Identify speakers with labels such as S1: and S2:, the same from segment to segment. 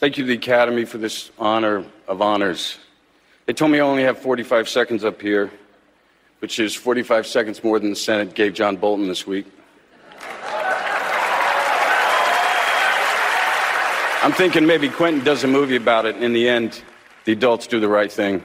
S1: Thank you to the Academy for this honor of honors. They told me I only have 45 seconds up here, which is 45 seconds more than the Senate gave John Bolton this week. I'm thinking maybe Quentin does a movie about it, and in the end, the adults do the right thing.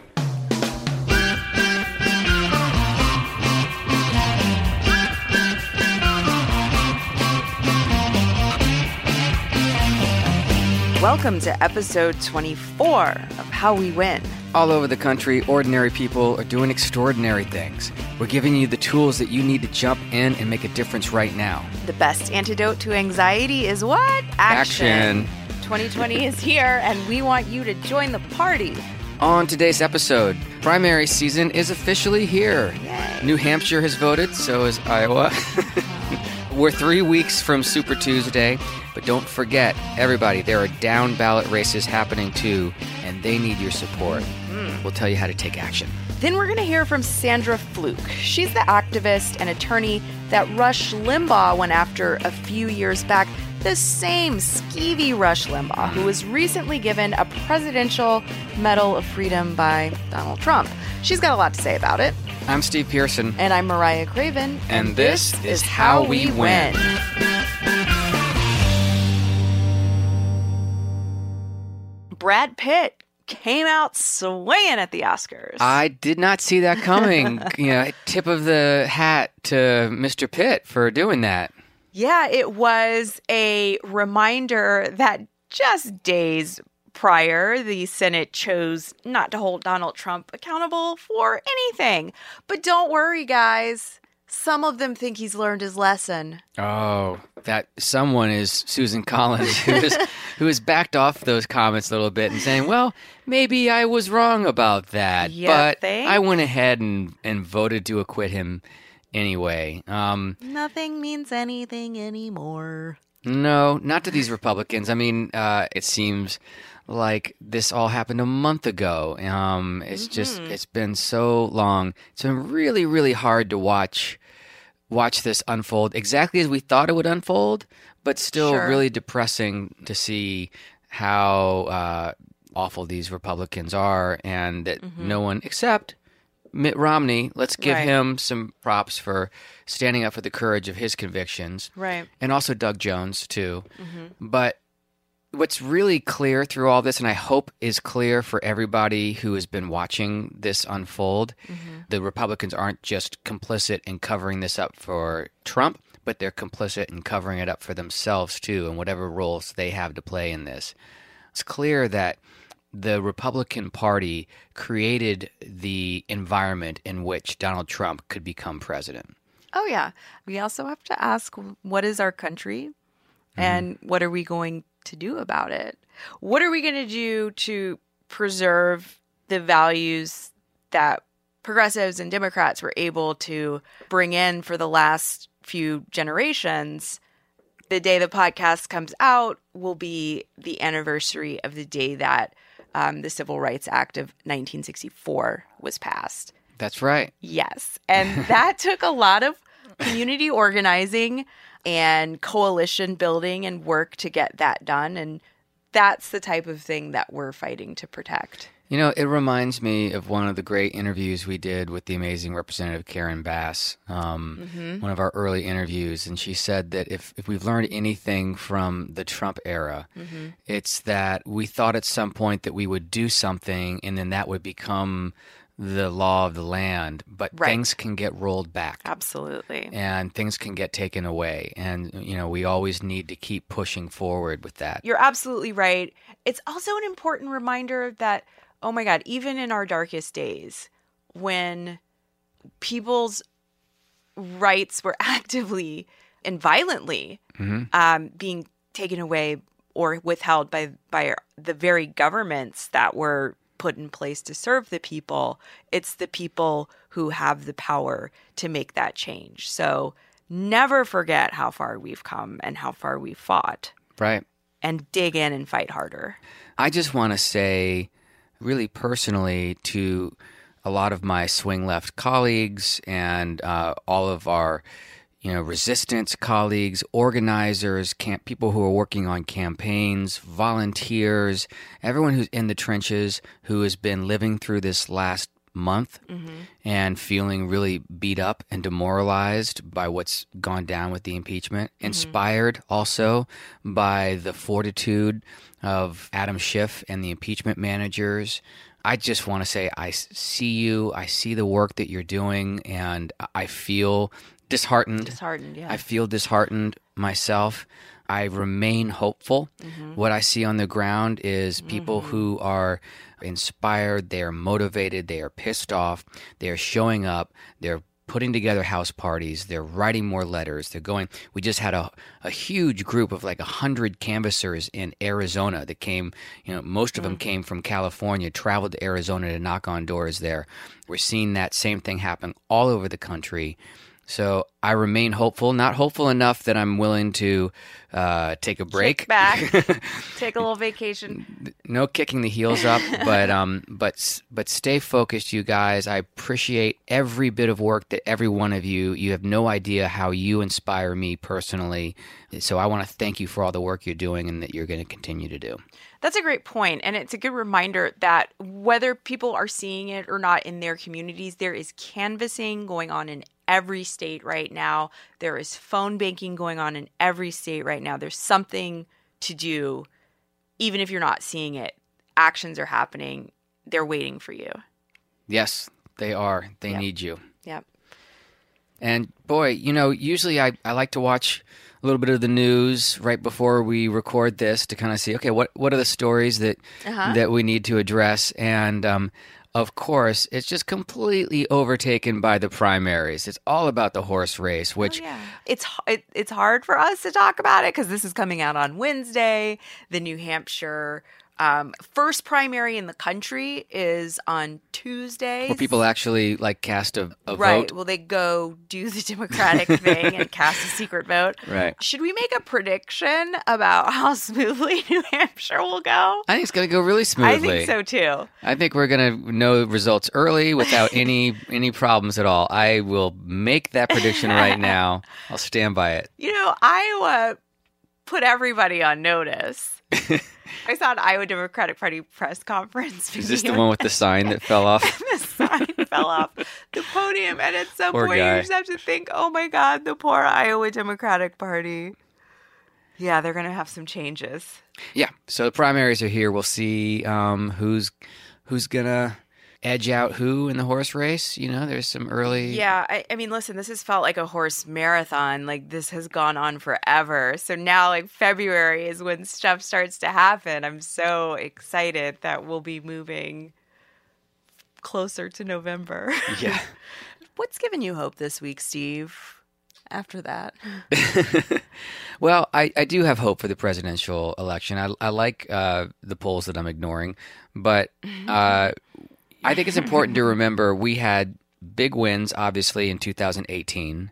S2: Welcome to episode 24 of How We Win.
S3: All over the country, ordinary people are doing extraordinary things. We're giving you the tools that you need to jump in and make a difference right now.
S2: The best antidote to anxiety is what?
S3: Action.
S2: 2020 is here, and we want you to join the party.
S3: On today's episode, primary season is officially here.
S2: Yay.
S3: New Hampshire has voted, so is Iowa. We're three weeks from Super Tuesday, but don't forget, everybody, there are down ballot races happening too, and they need your support. Hmm. We'll tell you how to take action.
S2: Then we're going to hear from Sandra Fluke. She's the activist and attorney that Rush Limbaugh went after a few years back. The same skeevy Rush Limbaugh, who was recently given a Presidential Medal of Freedom by Donald Trump. She's got a lot to say about it.
S3: I'm Steve Pearson.
S2: And I'm Mariah Craven.
S3: And this is How We Win.
S2: Brad Pitt came out swinging at the Oscars.
S3: I did not see that coming. you know, tip of the hat to Mr. Pitt for doing that.
S2: Yeah, it was a reminder that just days prior, the Senate chose not to hold Donald Trump accountable for anything. But don't worry, guys. Some of them think he's learned his lesson.
S3: Oh, that someone is Susan Collins, who has, who has backed off those comments a little bit and saying, well, maybe I was wrong about that.
S2: You
S3: but
S2: think?
S3: I went ahead and, and voted to acquit him anyway. Um,
S2: Nothing means anything anymore.
S3: no, not to these Republicans. I mean, uh, it seems like this all happened a month ago. Um, it's just,
S2: Mm-hmm.
S3: it's been so long. It's been really, really hard to watch watch this unfold exactly as we thought it would unfold, but still
S2: Sure.
S3: really depressing to see how uh, awful these Republicans are, and that no one except Mitt Romney. Let's give
S2: Right.
S3: him some props for standing up for the courage of his convictions,
S2: Right.
S3: and also Doug Jones too. Mm-hmm. But what's really clear through all this, and I hope is clear for everybody who has been watching this unfold, mm-hmm. the Republicans aren't just complicit in covering this up for Trump, but they're complicit in covering it up for themselves too, and whatever roles they have to play in this. It's clear that the Republican Party created the environment in which Donald Trump could become president.
S2: Oh, yeah. We also have to ask what is our country mm-hmm. and what are we going to do about it? What are we going to do to preserve the values that progressives and Democrats were able to bring in for the last few generations? The day the podcast comes out will be the anniversary of the day that um, the Civil Rights Act of 1964 was passed.
S3: That's right.
S2: Yes. And that took a lot of community organizing and coalition building and work to get that done. And that's the type of thing that we're fighting to protect.
S3: You know, it reminds me of one of the great interviews we did with the amazing Representative Karen Bass, um, one of our early interviews. And she said that if, if we've learned anything from the Trump era, it's that we thought at some point that we would do something and then that would become the law of the land. But
S2: Right.
S3: things can get rolled back
S2: Absolutely.
S3: and things can get taken away. And, you know, we always need to keep pushing forward with that.
S2: You're absolutely right. It's also an important reminder that, oh my God, even in our darkest days, when people's rights were actively and violently um, being taken away or withheld by by the very governments that were put in place to serve the people, it's the people who have the power to make that change. So never forget how far we've come and how far we've fought
S3: Right.
S2: and dig in and fight harder.
S3: I just want to say, really personally, to a lot of my swing left colleagues and uh, all of our, you know, resistance colleagues, organizers, camp, people who are working on campaigns, volunteers, everyone who's in the trenches who has been living through this last month and feeling really beat up and demoralized by what's gone down with the impeachment, inspired also by the fortitude of Adam Schiff and the impeachment managers. I just want to say I see you, I see the work that you're doing, and I feel disheartened.
S2: Disheartened, yeah.
S3: I feel disheartened myself. I remain hopeful. Mm-hmm. What I see on the ground is people mm-hmm. who are inspired, they are motivated, they are pissed off, they are showing up, they're putting together house parties, they're writing more letters, they're going. We just had a, a huge group of like 100 canvassers in Arizona that came, you know, most of them mm. came from California, traveled to Arizona to knock on doors there. We're seeing that same thing happen all over the country. So I remain hopeful, not hopeful enough that I'm willing to uh, take a break.
S2: Kick back, take a little vacation.
S3: no kicking the heels up, but um, but but stay focused, you guys. I appreciate every bit of work that every one of you. You have no idea how you inspire me personally. So I want to thank you for all the work you're doing and that you're going to continue to do.
S2: That's a great point, and it's a good reminder that whether people are seeing it or not in their communities, there is canvassing going on in every state right now. There is phone banking going on in every state right now. There's something to do, even if you're not seeing it. Actions are happening. They're waiting for you.
S3: Yes, they are. They
S2: Yep.
S3: need you.
S2: Yep.
S3: And boy, you know, usually I, I like to watch a little bit of the news right before we record this to kind of see, okay, what, what are the stories that
S2: Uh-huh.
S3: that we need to address? And um, of course, it's just completely overtaken by the primaries. It's all about the horse race, oh, which
S2: Oh, yeah. It's it, it's hard for us to talk about it because this is coming out on Wednesday. The New Hampshire um, first primary in the country is on Tuesday.
S3: where people actually like cast a, a
S2: right?
S3: vote.
S2: Will they go do the Democratic thing and cast a secret vote?
S3: Right.
S2: Should we make a prediction about how smoothly New Hampshire will go?
S3: I think it's going to go really smoothly.
S2: I think so too.
S3: I think we're going to know results early without any any problems at all. I will make that prediction right now. I'll stand by it.
S2: You know, Iowa put everybody on notice. I saw an Iowa Democratic Party press conference.
S3: Is this the one with the sign that fell off?
S2: the sign fell off the podium, and at some
S3: Poor
S2: point
S3: guy.
S2: you just have to think, "Oh my God, the poor Iowa Democratic Party." Yeah, they're gonna have some changes.
S3: Yeah. So the primaries are here. We'll see um, who's who's gonna edge out who in the horse race. You know, there's some early.
S2: Yeah, I, I mean, listen, this has felt like a horse marathon. Like this has gone on forever. So now, like February is when stuff starts to happen. I'm so excited that we'll be moving closer to November.
S3: Yeah.
S2: What's given you hope this week, Steve? After that,
S3: Well, I, I do have hope for the presidential election. I, I like uh, the polls that I'm ignoring, but uh, I think it's important to remember we had big wins, obviously, in 2018,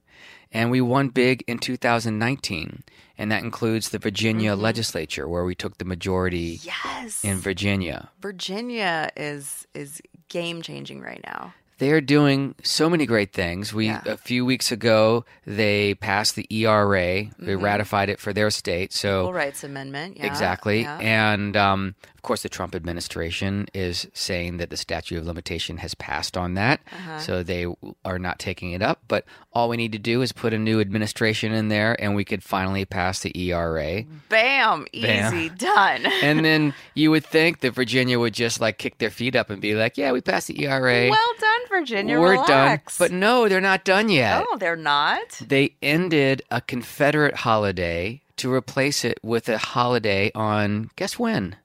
S3: and we won big in 2019. And that includes the Virginia mm-hmm. legislature, where we took the majority
S2: yes,
S3: in Virginia.
S2: Virginia is is game changing right now.
S3: They're doing so many great things. We
S2: Yeah.
S3: a few weeks ago they passed the ERA. They ratified it for their state. So
S2: Civil rights amendment. Yeah,
S3: exactly,
S2: yeah.
S3: and um, of course the Trump administration is saying that the statute of limitation has passed on that,
S2: Uh-huh.
S3: so they are not taking it up. But all we need to do is put a new administration in there, and we could finally pass the ERA.
S2: Bam,
S3: Bam.
S2: easy, done.
S3: and then you would think that Virginia would just like kick their feet up and be like, "Yeah, we passed the ERA."
S2: well done, Virginia.
S3: We're
S2: Relax.
S3: done. But no, they're not done yet.
S2: oh, they're not.
S3: They ended a Confederate holiday to replace it with a holiday on guess when?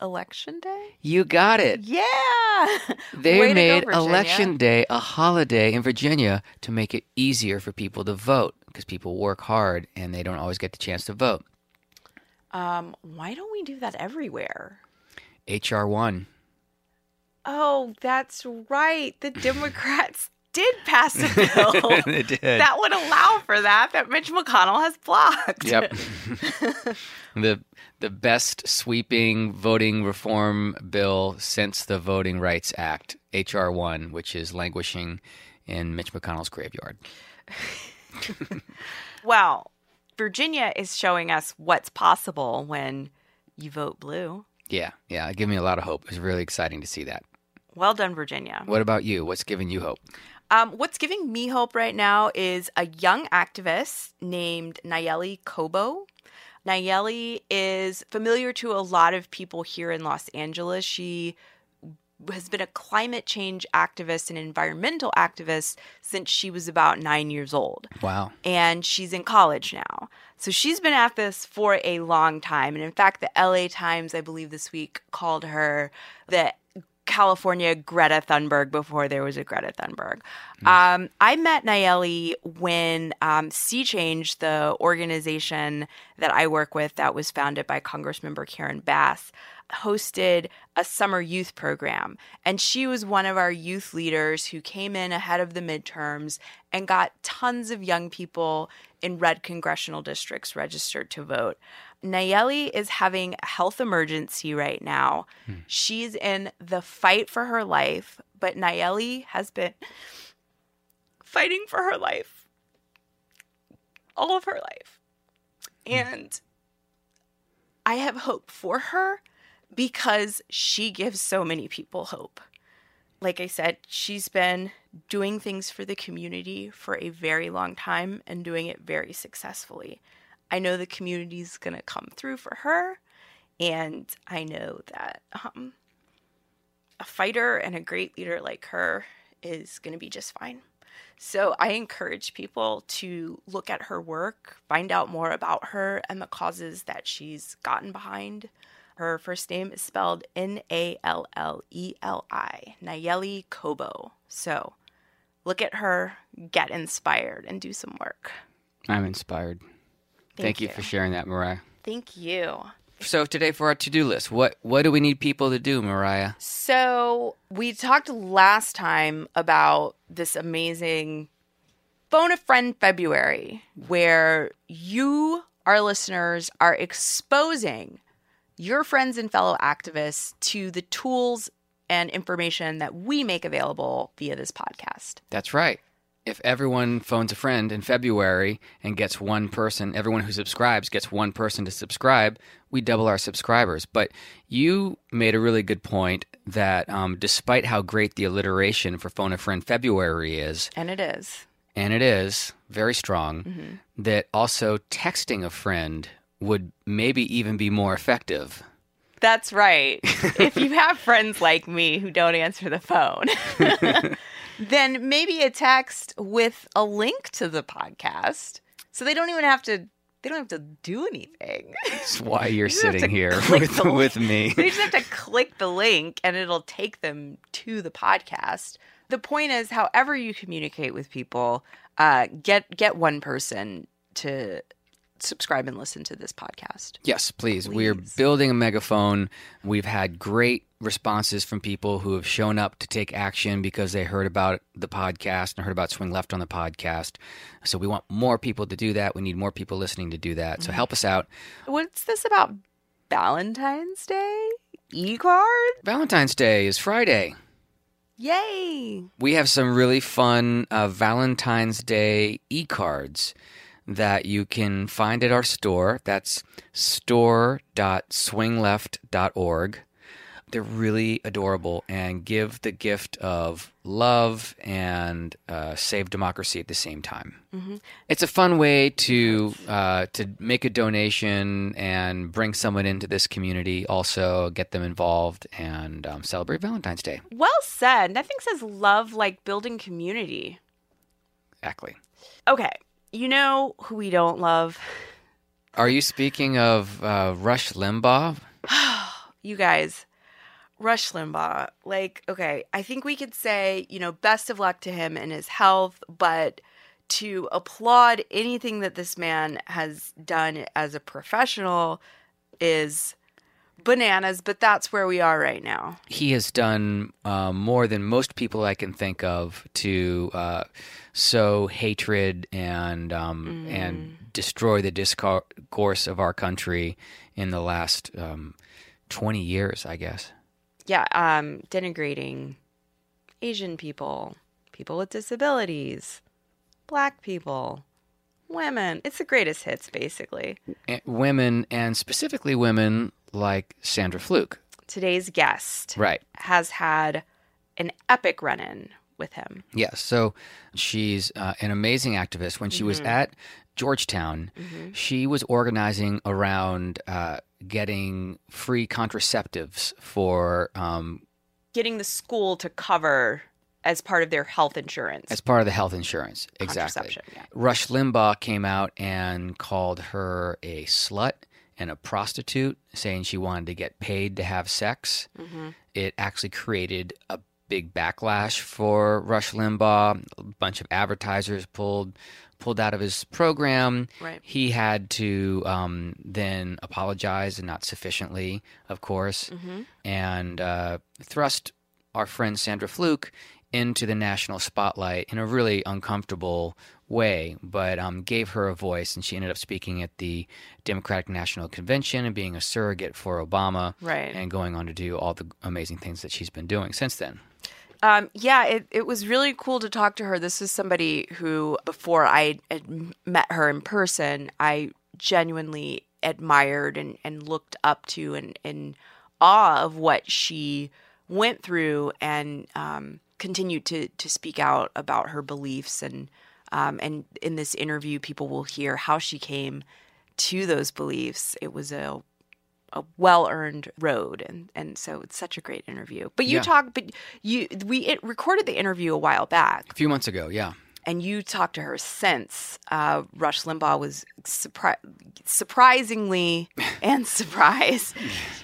S2: Election day.
S3: You got it.
S2: Yeah.
S3: They
S2: Way to go,
S3: made election day a holiday in Virginia to make it easier for people to vote because people work hard and they don't always get the chance to vote.
S2: Um, why don't we do that everywhere?
S3: HR 1.
S2: Oh, that's right. The Democrats did pass a bill
S3: they did.
S2: that would allow for that that Mitch McConnell has blocked.
S3: Yep. the the best sweeping voting reform bill since the Voting Rights Act, HR 1, which is languishing in Mitch McConnell's graveyard.
S2: well, Virginia is showing us what's possible when you vote blue.
S3: Yeah, yeah, it gave me a lot of hope. It was really exciting to see that.
S2: Well done, Virginia.
S3: What about you? What's giving you hope?
S2: Um, what's giving me hope right now is a young activist named Nalleli Cobo. Nalleli is familiar to a lot of people here in Los Angeles. She has been a climate change activist and environmental activist since she was about nine years old.
S3: Wow.
S2: And she's in college now. So she's been at this for a long time. And in fact, the LA Times, I believe this week, called her the California Greta Thunberg before there was a Greta Thunberg. Um, I met Nalleli when um, Sea Change, the organization that I work with that was founded by Congressmember Karen Bass, hosted a summer youth program. And she was one of our youth leaders who came in ahead of the midterms and got tons of young people in red congressional districts registered to vote. Nalleli is having a health emergency right now. Hmm. She's in the fight for her life, but Nalleli has been fighting for her life all of her life. Hmm. And I have hope for her because she gives so many people hope. Like I said, she's been doing things for the community for a very long time and doing it very successfully. I know the community's going to come through for her, and I know that um, a fighter and a great leader like her is going to be just fine. So I encourage people to look at her work, find out more about her and the causes that she's gotten behind. Her first name is spelled N A L L E L I, Nalleli Cobo. So look at her, get inspired, and do some work.
S3: I'm inspired. Thank, you.
S2: you.
S3: for sharing that, Mariah.
S2: Thank you.
S3: So today for our to-do list, what what do we need people to do, Mariah?
S2: So we talked last time about this amazing Phone a Friend February, where you, our listeners, are exposing your friends and fellow activists to the tools and information that we make available via this podcast.
S3: That's right. If everyone phones a friend in February and gets one person, everyone who subscribes gets one person to subscribe, we double our subscribers. But you made a really good point that um, despite how great the alliteration for Phone a Friend February is,
S2: And it is.
S3: and it is very strong, that also texting a friend would maybe even be more effective.
S2: That's right. if you have friends like me who don't answer the phone, then maybe a text with a link to the podcast. So they don't even have to they don't have to do anything.
S3: That's why you're sitting here with, with me.
S2: they just have to click the link and it'll take them to the podcast. The point is, however you communicate with people, uh, get get one person to subscribe and listen to this podcast.
S3: Yes, please. We're building a megaphone. We've had great responses from people who have shown up to take action because they heard about the podcast and heard about Swing Left on the podcast. So we want more people to do that. We need more people listening to do that. So help us out.
S2: What's this about Valentine's Day? E card?
S3: Valentine's Day is Friday.
S2: Yay!
S3: We have some really fun uh, Valentine's Day e cards that you can find at our store. That's store.swingleft.org. They're really adorable and give the gift of love and uh, save democracy at the same time. It's a fun way to uh, to make a donation and bring someone into this community. Also, get them involved and um, celebrate Valentine's Day.
S2: Well said. Nothing says love like building community.
S3: Exactly.
S2: Okay, you know who we don't love?
S3: Are you speaking of uh, Rush Limbaugh?
S2: You guys, Rush Limbaugh. Like, okay, I think we could say, you know, best of luck to him and his health, but to applaud anything that this man has done as a professional is bananas, but that's where we are right now.
S3: He has done uh, more than most people I can think of to uh, sow hatred and um, and destroy the discourse of our country in the last um, twenty years, I guess.
S2: Yeah, um, denigrating Asian people, people with disabilities, black people, women. It's the greatest hits, basically.
S3: And women, and specifically women like Sandra Fluke.
S2: Today's guest
S3: Right.
S2: has had an epic run in with him.
S3: Yes. So she's uh, an amazing activist. When she was at Georgetown, she was organizing around uh, getting free contraceptives for um,
S2: Getting the school to cover as part of their health insurance.
S3: as part of the health insurance. Exactly.
S2: Yeah.
S3: Rush Limbaugh came out and called her a slut and a prostitute, saying she wanted to get paid to have sex.
S2: Mm-hmm.
S3: It actually created a big backlash for Rush Limbaugh. A bunch of advertisers pulled pulled out of his program.
S2: Right.
S3: He had to um, then apologize, and not sufficiently, of course,
S2: Mm-hmm.
S3: and uh, thrust our friend Sandra Fluke into the national spotlight in a really uncomfortable way, but um, gave her a voice, and she ended up speaking at the Democratic National Convention and being a surrogate for Obama,
S2: Right.
S3: and going on to do all the amazing things that she's been doing since then.
S2: Um, yeah, it, it was really cool to talk to her. This is somebody who, before I had met her in person, I genuinely admired and, and looked up to and in awe of what she went through and um, continued to, to speak out about her beliefs. And, um, and in this interview, people will hear how she came to those beliefs. It was a a well earned road and and so it's such a great interview. But you
S3: Yeah.
S2: talk but you we it recorded the interview a while back
S3: A few months ago, yeah.
S2: and you talked to her since uh, Rush Limbaugh was surpri- surprisingly and surprised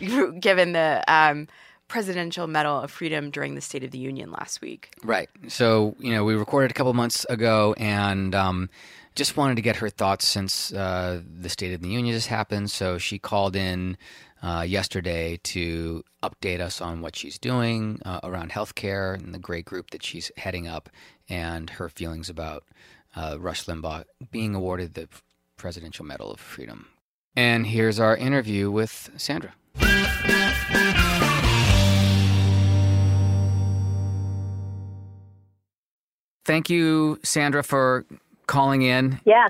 S2: given the um, Presidential Medal of Freedom during the State of the Union last week.
S3: Right. So, you know, we recorded a couple months ago and um, just wanted to get her thoughts since uh, the State of the Union just happened. So she called in uh, yesterday to update us on what she's doing uh, around healthcare and the great group that she's heading up and her feelings about uh, Rush Limbaugh being awarded the Presidential Medal of Freedom. And here's our interview with Sandra. Thank you, Sandra, for calling in.
S4: Yeah.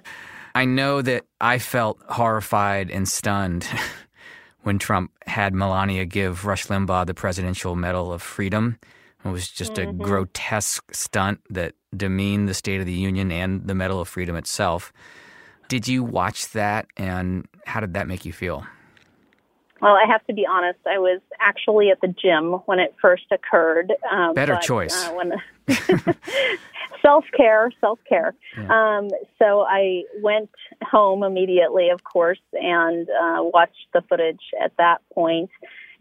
S3: I know that I felt horrified and stunned when Trump had Melania give Rush Limbaugh the Presidential Medal of Freedom. It was just a mm-hmm. grotesque stunt that demeaned the State of the Union and the Medal of Freedom itself. Did you watch that and how did that make you feel?
S4: Well, I have to be honest. I was actually at the gym when it first occurred. Um,
S3: Better
S4: but,
S3: choice.
S4: Uh, when self care, self care. Um, so I went home immediately, of course, and uh, watched the footage at that point.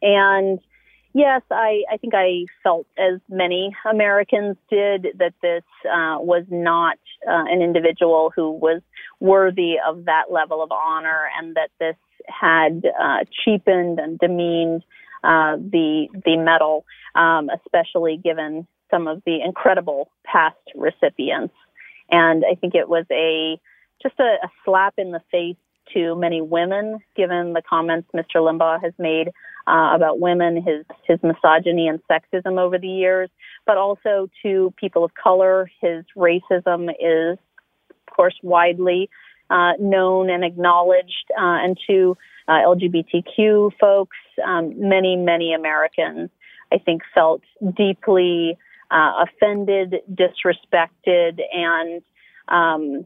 S4: And yes, I, I think I felt, as many Americans did, that this uh, was not uh, an individual who was worthy of that level of honor, and that this had uh, cheapened and demeaned uh, the the medal, um, especially given some of the incredible past recipients. And I think it was a just a, a slap in the face to many women, given the comments Mr. Limbaugh has made uh, about women, his his misogyny and sexism over the years, but also to people of color. His racism is, of course, widely uh, known and acknowledged, uh, and to uh, LGBTQ folks, um, many many Americans, I think, felt deeply uh, offended, disrespected, and um,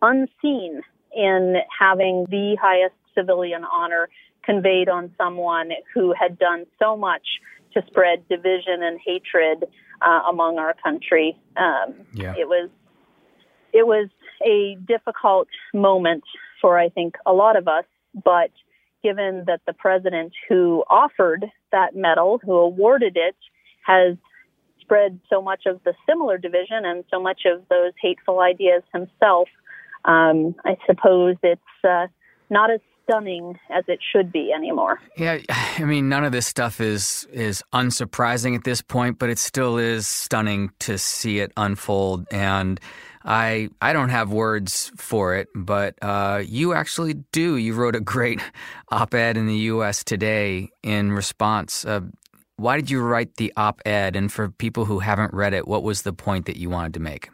S4: unseen in having the highest civilian honor conveyed on someone who had done so much to spread division and hatred uh, among our country. Um,
S3: Yeah.
S4: It was it was a difficult moment for I think a lot of us, but given that the president who offered that medal, who awarded it, has spread so much of the similar division and so much of those hateful ideas himself, um, I suppose it's uh, not as stunning as it should be anymore.
S3: Yeah, I mean, none of this stuff is is unsurprising at this point, but it still is stunning to see it unfold. And I I don't have words for it, but uh, you actually do. You wrote a great op-ed in the U.S. Today in response. Uh, why did you write the op-ed? And for people who haven't read it, what was the point that you wanted to make?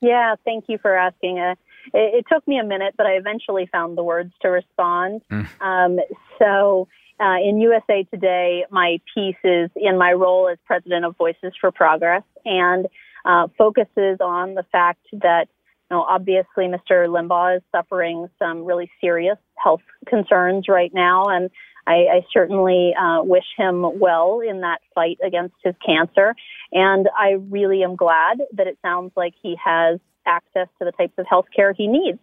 S4: Yeah, thank you for asking. Uh, it, it, took me a minute, but I eventually found the words to respond. Mm. Um, so uh, in USA Today, my piece is in my role as president of Voices for Progress and uh, focuses on the fact that you know, obviously, Mr. Limbaugh is suffering some really serious health concerns right now, and I, I certainly uh, wish him well in that fight against his cancer. And I really am glad that it sounds like he has access to the types of health care he needs.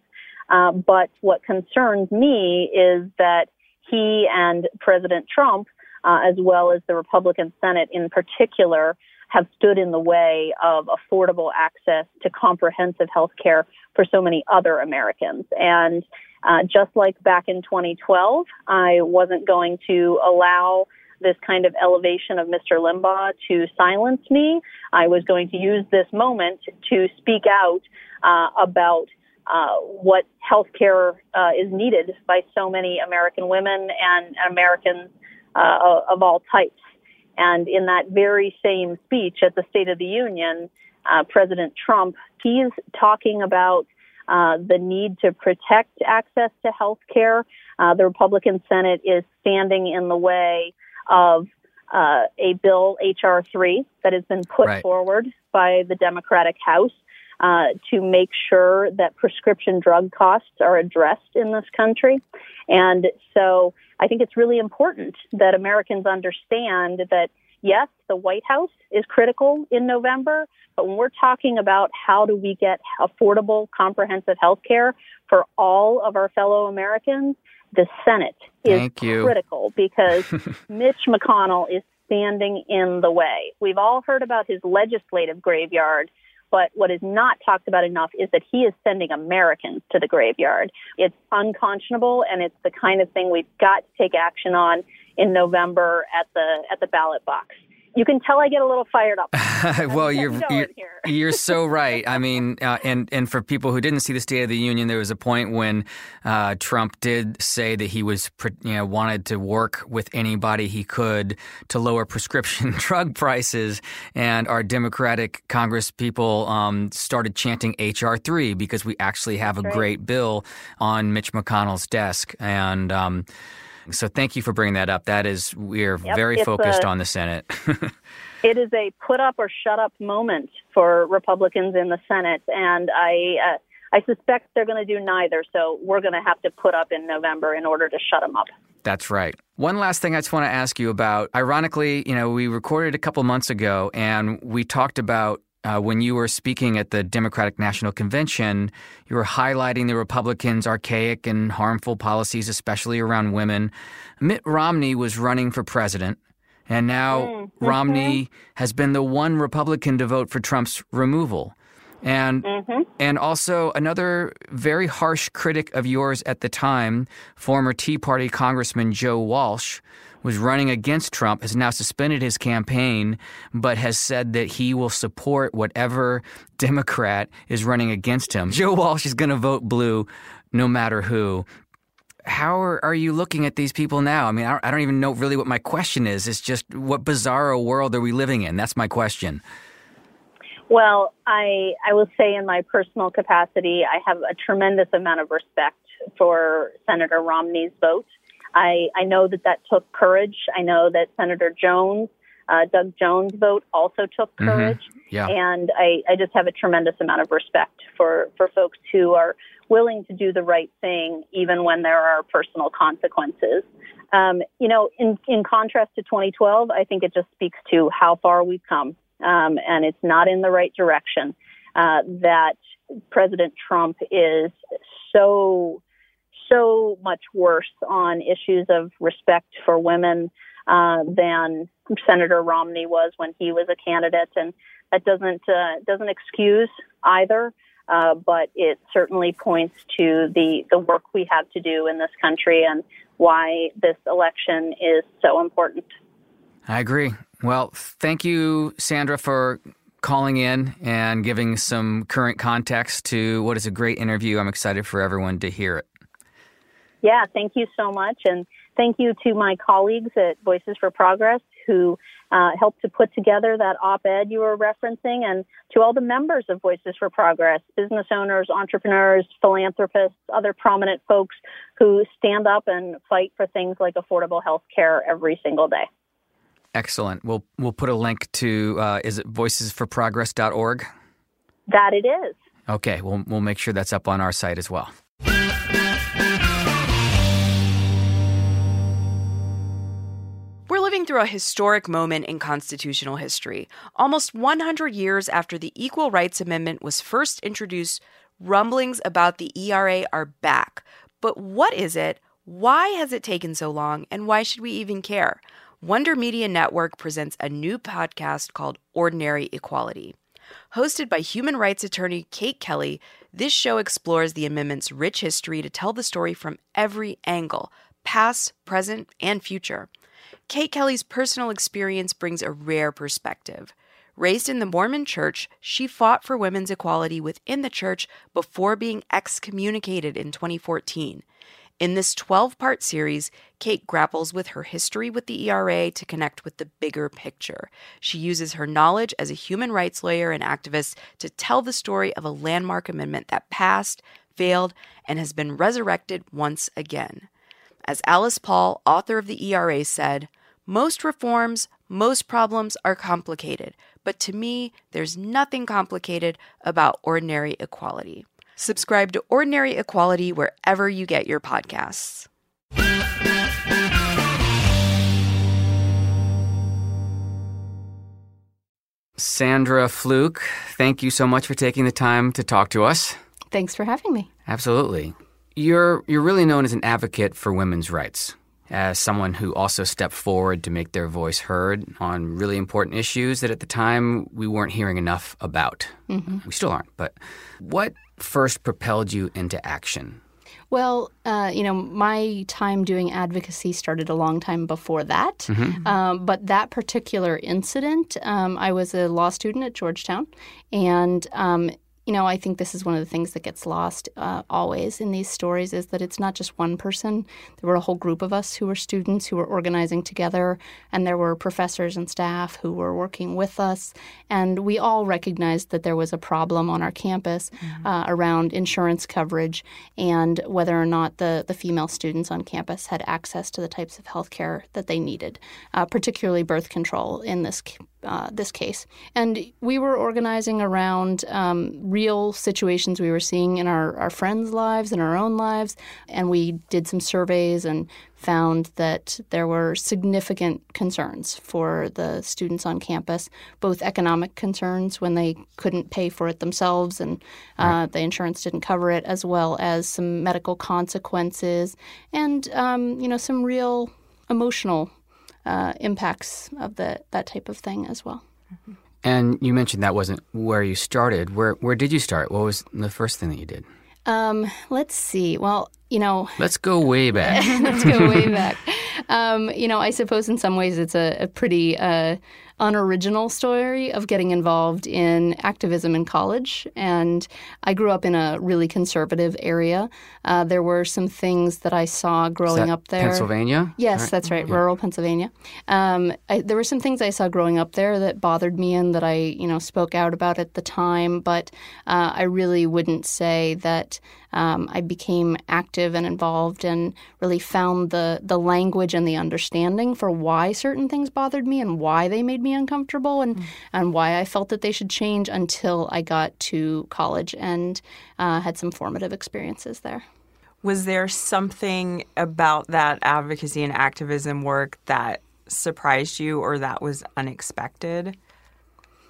S4: Uh, but what concerns me is that he and President Trump, uh, as well as the Republican Senate in particular, have stood in the way of affordable access to comprehensive health care for so many other Americans. And uh, just like back in 2012, I wasn't going to allow this kind of elevation of Mr. Limbaugh to silence me. I was going to use this moment to speak out uh, about uh, what health care uh, is needed by so many American women and Americans uh, of all types. And in that very same speech at the State of the Union, uh, President Trump, he's talking about uh, the need to protect access to health care. Uh, the Republican Senate is standing in the way of uh, a bill, H.R. 3, that has been put right. forward by the Democratic House uh, to make sure that prescription drug costs are addressed in this country. And so I think it's really important that Americans understand that yes, the White House is critical in November, but when we're talking about how do we get affordable, comprehensive health care for all of our fellow Americans, the Senate is critical because Mitch McConnell is standing in the way. We've all heard about his legislative graveyard, but what is not talked about enough is that he is sending Americans to the graveyard. It's unconscionable and it's the kind of thing we've got to take action on in November at the at the ballot box you can tell I get a little fired up.
S3: well, you're you're, you're, so right. I mean, uh, and and for people who didn't see the State of the Union, there was a point when uh, Trump did say that he was you know wanted to work with anybody he could to lower prescription drug prices, and our Democratic Congress people um, started chanting HR three because we actually have a right. great bill on Mitch McConnell's desk, and. Um, so thank you for bringing that up. That is, we're yep, very focused a, on the Senate.
S4: it is a put up or shut up moment for Republicans in the Senate, and I. Uh, I suspect they're going to do neither, so we're going to have to put up in November in order to shut them up.
S3: That's right. One last thing I just want to ask you about. Ironically, you know, we recorded a couple months ago and we talked about uh, when you were speaking at the Democratic National Convention, you were highlighting the Republicans' archaic and harmful policies, especially around women. Mitt Romney was running for president, and now mm-hmm. Romney has been the one Republican to vote for Trump's removal. And mm-hmm. and also another very harsh critic of yours at the time, former Tea Party Congressman Joe Walsh, was running against Trump, has now suspended his campaign, but has said that he will support whatever Democrat is running against him. Joe Walsh is going to vote blue no matter who. How are, are you looking at these people now? I mean, I don't, I don't even know really what my question is. It's just what bizarro world are we living in? That's my question.
S4: Well, I I will say in my personal capacity, I have a tremendous amount of respect for Senator Romney's vote. I, I know that that took courage. I know that Senator Jones, uh, Doug Jones' vote also took mm-hmm. courage. Mm-hmm. Yeah. And I, I just have a tremendous amount of respect for, for folks who are willing to do the right thing even when there are personal consequences. Um, you know, in, in contrast to 2012, I think it just speaks to how far we've come. Um, and it's not in the right direction. Uh, that President Trump is so so much worse on issues of respect for women uh, than Senator Romney was when he was a candidate, and that doesn't uh, doesn't excuse either. Uh, but it certainly points to the the work we have to do in this country and why this election is so important.
S3: I agree. Well, thank you, Sandra, for calling in and giving some current context to what is a great interview. I'm excited for everyone to hear it.
S4: Yeah, thank you so much. And thank you to my colleagues at Voices for Progress who uh, helped to put together that op-ed you were referencing, and to all the members of Voices for Progress, business owners, entrepreneurs, philanthropists, other prominent folks who stand up and fight for things like affordable health care every single day.
S3: Excellent. We'll we'll put a link to uh, is it voicesforprogress.org?
S4: That it is.
S3: Okay, we'll we'll make sure that's up on our site as well.
S2: We're living through a historic moment in constitutional history. Almost 100 years after the Equal Rights Amendment was first introduced, rumblings about the ERA are back. But what is it? Why has it taken so long? And why should we even care? Wonder Media Network presents a new podcast called Ordinary Equality. Hosted by human rights attorney Kate Kelly, this show explores the amendment's rich history to tell the story from every angle past, present, and future. Kate Kelly's personal experience brings a rare perspective. Raised in the Mormon church, she fought for women's equality within the church before being excommunicated in 2014. In this 12 part series, Kate grapples with her history with the ERA to connect with the bigger picture. She uses her knowledge as a human rights lawyer and activist to tell the story of a landmark amendment that passed, failed, and has been resurrected once again. As Alice Paul, author of the ERA, said, most reforms, most problems are complicated, but to me, there's nothing complicated about ordinary equality. Subscribe to Ordinary Equality wherever you get your podcasts.
S3: Sandra Fluke, thank you so much for taking the time to talk to us.
S5: Thanks for having me.
S3: Absolutely. You're you're really known as an advocate for women's rights, as someone who also stepped forward to make their voice heard on really important issues that at the time we weren't hearing enough about. Mm-hmm. We still aren't. But what first propelled you into action?
S5: Well, uh, you know, my time doing advocacy started a long time before that. Mm-hmm. Um, but that particular incident, um, I was a law student at Georgetown, and um, you know, I think this is one of the things that gets lost uh, always in these stories is that it's not just one person. There were a whole group of us who were students who were organizing together, and there were professors and staff who were working with us. And we all recognized that there was a problem on our campus mm-hmm. uh, around insurance coverage and whether or not the, the female students on campus had access to the types of health care that they needed, uh, particularly birth control in this uh, this case. And we were organizing around um, real situations we were seeing in our, our friends' lives and our own lives. And we did some surveys and found that there were significant concerns for the students on campus, both economic concerns when they couldn't pay for it themselves and uh, the insurance didn't cover it, as well as some medical consequences and, um, you know, some real emotional uh, impacts of the that type of thing as well.
S3: And you mentioned that wasn't where you started. Where where did you start? What was the first thing that you did?
S5: Um, let's see. Well, you know,
S3: let's go way back.
S5: let's go way back. Um, you know, I suppose in some ways it's a, a pretty uh, unoriginal story of getting involved in activism in college. And I grew up in a really conservative area. Uh, there were some things that I saw growing up there.
S3: Pennsylvania?
S5: Yes, right. that's right, yeah. rural Pennsylvania. Um, I, there were some things I saw growing up there that bothered me and that I, you know, spoke out about at the time. But uh, I really wouldn't say that um, I became active and involved and really found the the language and the understanding for why certain things bothered me and why they made me uncomfortable and, mm. and why I felt that they should change until I got to college and uh, had some formative experiences there.
S6: Was there something about that advocacy and activism work that surprised you or that was unexpected?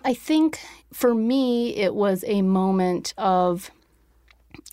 S5: I think for me, it was a moment of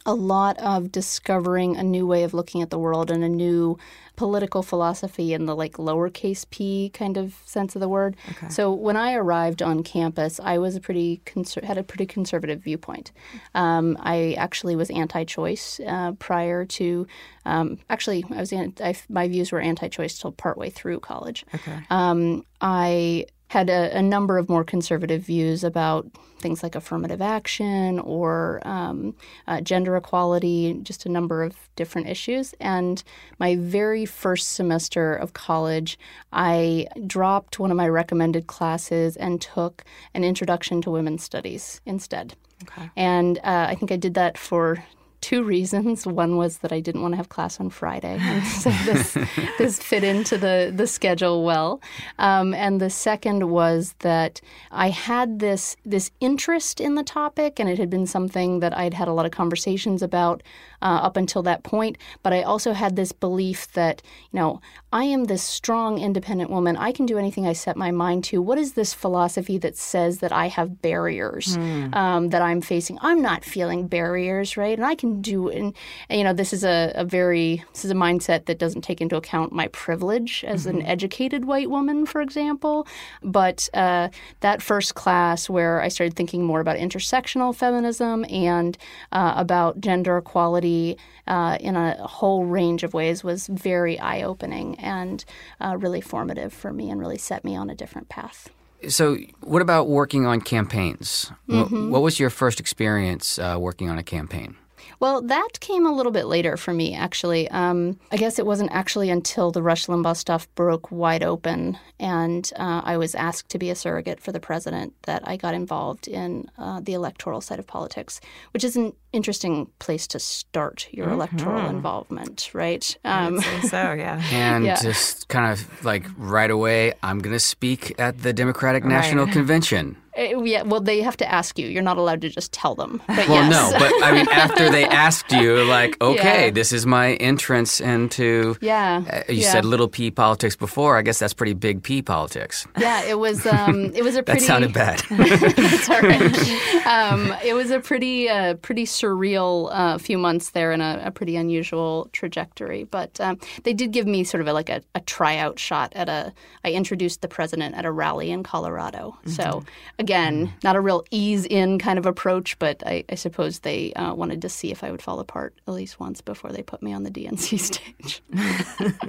S5: a lot of discovering a new way of looking at the world and a new political philosophy in the like lowercase p kind of sense of the word. Okay. So when I arrived on campus, I was a pretty conser- had a pretty conservative viewpoint. Um, I actually was anti-choice uh, prior to. Um, actually, I was I, my views were anti-choice till partway through college. Okay. Um, I had a, a number of more conservative views about things like affirmative action or um, uh, gender equality, just a number of different issues. And my very first semester of college, I dropped one of my recommended classes and took an introduction to women's studies instead.
S6: Okay.
S5: And uh, I think I did that for two reasons. One was that I didn't want to have class on Friday, and so this this fit into the the schedule well. Um, and the second was that I had this this interest in the topic, and it had been something that I'd had a lot of conversations about uh, up until that point. But I also had this belief that you know I am this strong, independent woman. I can do anything I set my mind to. What is this philosophy that says that I have barriers um, that I'm facing? I'm not feeling barriers, right? And I can do and, and, you know this is a, a, very this is a mindset that doesn't take into account my privilege as mm-hmm. an educated white woman for example but uh, that first class where i started thinking more about intersectional feminism and uh, about gender equality uh, in a whole range of ways was very eye-opening and uh, really formative for me and really set me on a different path
S3: so, what about working on campaigns? Mm-hmm. What, was your first experience uh, working on a campaign?
S5: Well, that came a little bit later for me, actually. Um, I guess it wasn't actually until the Rush Limbaugh stuff broke wide open and uh, I was asked to be a surrogate for the president that I got involved in uh, the electoral side of politics, which is an interesting place to start your mm-hmm. electoral involvement, right?
S6: Um, so, yeah.
S3: and yeah. just kind of like right away, I'm going to speak at the Democratic National right. Convention.
S5: Uh, yeah, well, they have to ask you. You're not allowed to just tell them. But
S3: well,
S5: yes.
S3: no, but I mean, after they asked you, like, okay, yeah. this is my entrance into.
S5: Yeah.
S3: Uh, you
S5: yeah.
S3: said little p politics before. I guess that's pretty big p politics.
S5: Yeah, it was. Um, it was a pretty.
S3: that sounded bad.
S5: that's all right. Um, it was a pretty, uh, pretty surreal uh, few months there and a, a pretty unusual trajectory. But um, they did give me sort of a, like a, a, tryout shot at a. I introduced the president at a rally in Colorado. Mm-hmm. So again, not a real ease in kind of approach, but I, I suppose they uh, wanted to see if I would fall apart at least once before they put me on the DNC stage.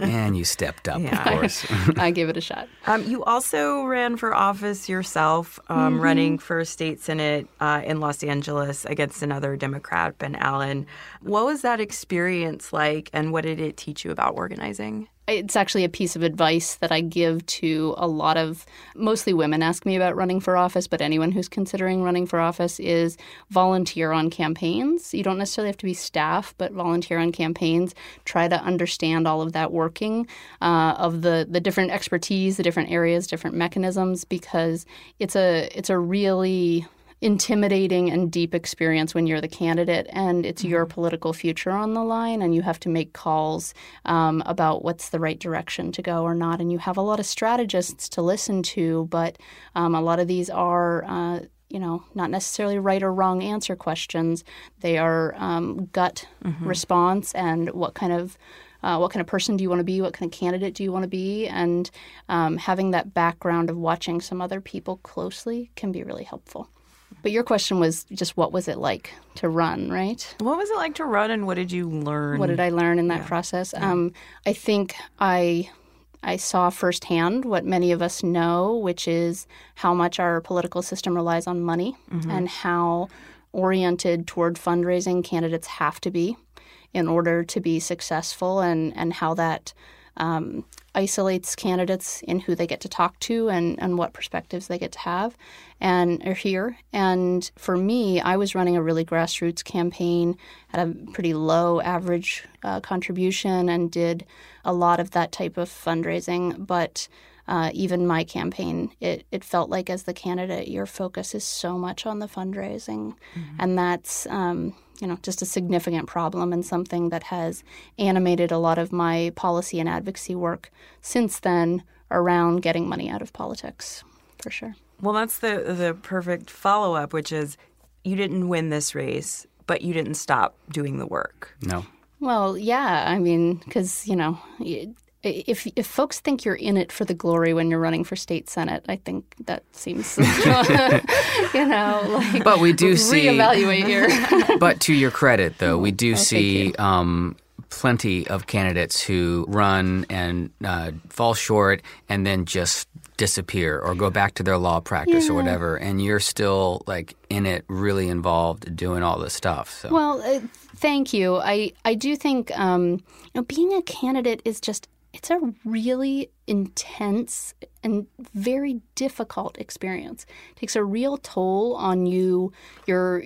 S3: and you stepped up,
S5: yeah.
S3: of course.
S5: I gave it a shot.
S6: Um, you also ran for office yourself, um, mm-hmm. running for state senate uh, in Los Angeles against another Democrat, Ben Allen. What was that experience like, and what did it teach you about organizing?
S5: it's actually a piece of advice that I give to a lot of mostly women ask me about running for office, but anyone who's considering running for office is volunteer on campaigns. You don't necessarily have to be staff, but volunteer on campaigns. Try to understand all of that working uh, of the the different expertise, the different areas, different mechanisms, because it's a it's a really intimidating and deep experience when you're the candidate and it's your mm-hmm. political future on the line and you have to make calls um, about what's the right direction to go or not. And you have a lot of strategists to listen to, but um, a lot of these are. Uh, you know, not necessarily right or wrong answer questions. They are um, gut mm-hmm. response and what kind of uh, what kind of person do you want to be? What kind of candidate do you want to be? And um, having that background of watching some other people closely can be really helpful. But your question was just what was it like to run, right?
S6: What was it like to run, and what did you learn?
S5: What did I learn in that yeah. process? Yeah. Um, I think I I saw firsthand what many of us know, which is how much our political system relies on money mm-hmm. and how oriented toward fundraising candidates have to be in order to be successful, and and how that um, isolates candidates in who they get to talk to and, and what perspectives they get to have and are here. And for me, I was running a really grassroots campaign, had a pretty low average uh, contribution, and did a lot of that type of fundraising. But uh, even my campaign, it, it felt like as the candidate, your focus is so much on the fundraising. Mm-hmm. And that's, um, you know, just a significant problem and something that has animated a lot of my policy and advocacy work since then around getting money out of politics, for sure.
S6: Well, that's the the perfect follow up, which is you didn't win this race, but you didn't stop doing the work.
S3: No.
S5: Well, yeah, I mean, because you know, if if folks think you're in it for the glory when you're running for state senate, I think that seems you know like
S3: but we do see
S5: reevaluate here.
S3: but to your credit, though, we do oh, see um, plenty of candidates who run and uh, fall short and then just disappear or go back to their law practice or whatever, and you're still like in it, really involved, doing all this stuff. So
S5: Well, uh, thank you. I I do think um, you know being a candidate is just it's a really intense and very difficult experience. It takes a real toll on you, your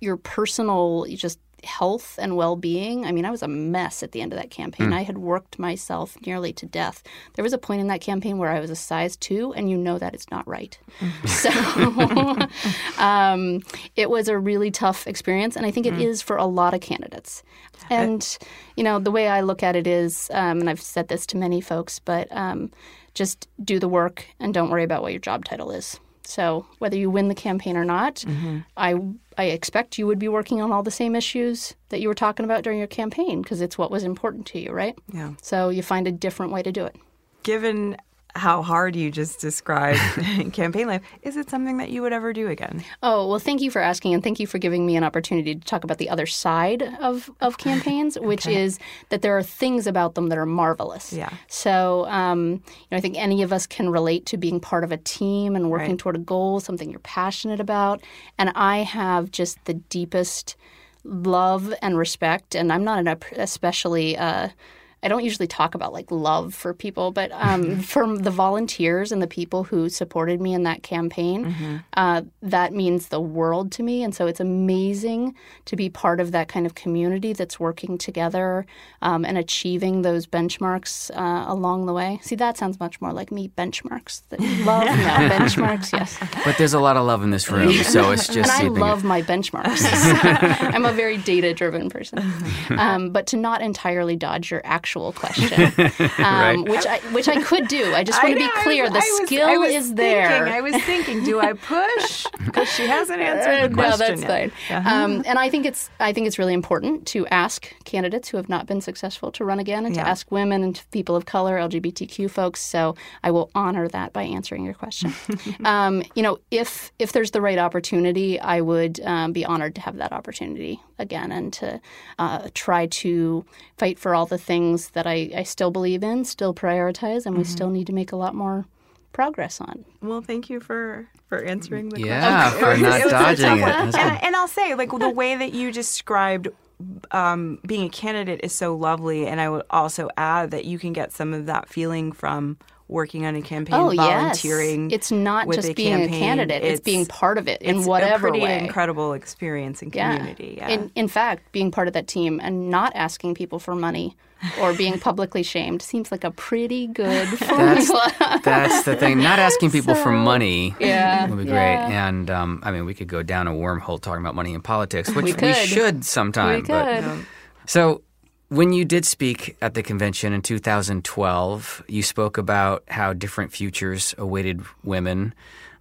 S5: your personal just health and well-being. I mean, I was a mess at the end of that campaign. I had worked myself nearly to death. There was a point in that campaign where I was a size 2 and you know that it's not right. So um, it was a really tough experience, and I think it is for a lot of candidates. And you know, the way I look at it is, um, and I've said this to many folks, but um, just do the work and don't worry about what your job title is. So whether you win the campaign or not, mm-hmm. I I expect you would be working on all the same issues that you were talking about during your campaign because it's what was important to you, right?
S6: Yeah.
S5: So you find a different way to do it.
S6: Given how hard you just described campaign life, is it something that you would ever do again?
S5: Oh, well, thank you for asking, and thank you for giving me an opportunity to talk about the other side of, of campaigns, which is that there are things about them that are marvelous.
S6: Yeah.
S5: So, um, you know, I think any of us can relate to being part of a team and working
S6: Right.
S5: toward a goal, something you're passionate about. And I have just the deepest love and respect, and I'm not an especially. Uh, I don't usually talk about like love for people, but um, from the volunteers and the people who supported me in that campaign, uh, that means the world to me. And so it's amazing to be part of that kind of community that's working together um, and achieving those benchmarks uh, along the way. See, that sounds much more like me benchmarks. Love, no, benchmarks, yes.
S3: but there's a lot of love in this room, so it's just
S5: and I love my benchmarks. I'm a very data driven person. Um, but to not entirely dodge your actual question, um, which I which I could do. I just want to be
S6: know, I
S5: clear:
S6: was-
S5: the
S6: I was-
S5: skill
S6: I was
S5: is there.
S6: Thinking, I was thinking, do I push? Because she hasn't answered the question.
S5: no, that's
S6: yet.
S5: fine. Um, and I think it's I think it's really important to ask candidates who have not been successful to run again, and
S6: Yeah.
S5: to ask women and people of color, LGBTQ folks. So I will honor that by answering your question. um, you know, if if there's the right opportunity, I would um, be honored to have that opportunity again, and to uh, try to fight for all the things that I, I still believe in, still prioritize, and we still need to make a lot more progress on.
S6: Well, thank you for for answering the
S3: Yeah,
S6: question.
S3: for
S6: was-
S3: not
S6: was a
S3: dodging it.
S6: And, and I'll say, like the way that you described um, being a candidate is so lovely, and I would also add that you can get some of that feeling from working on a campaign,
S5: Oh
S6: volunteering.
S5: yes, it's not
S6: with
S5: just
S6: a
S5: being a candidate; it's, being part of it in
S6: it's
S5: whatever
S6: a pretty
S5: way.
S6: incredible experience and community. Yeah.
S5: In, in fact, being part of that team and not asking people for money or being publicly shamed seems like a pretty good
S3: That's,
S5: formula.
S3: that's the thing. Not asking people for money
S5: Yeah,
S3: would be
S5: yeah.
S3: great. And um, I mean, we could go down a wormhole talking about money in politics, which we,
S5: could.
S3: should sometime.
S5: we
S3: But
S5: could.
S3: So, when you did speak at the convention in 2012, you spoke about how different futures awaited women.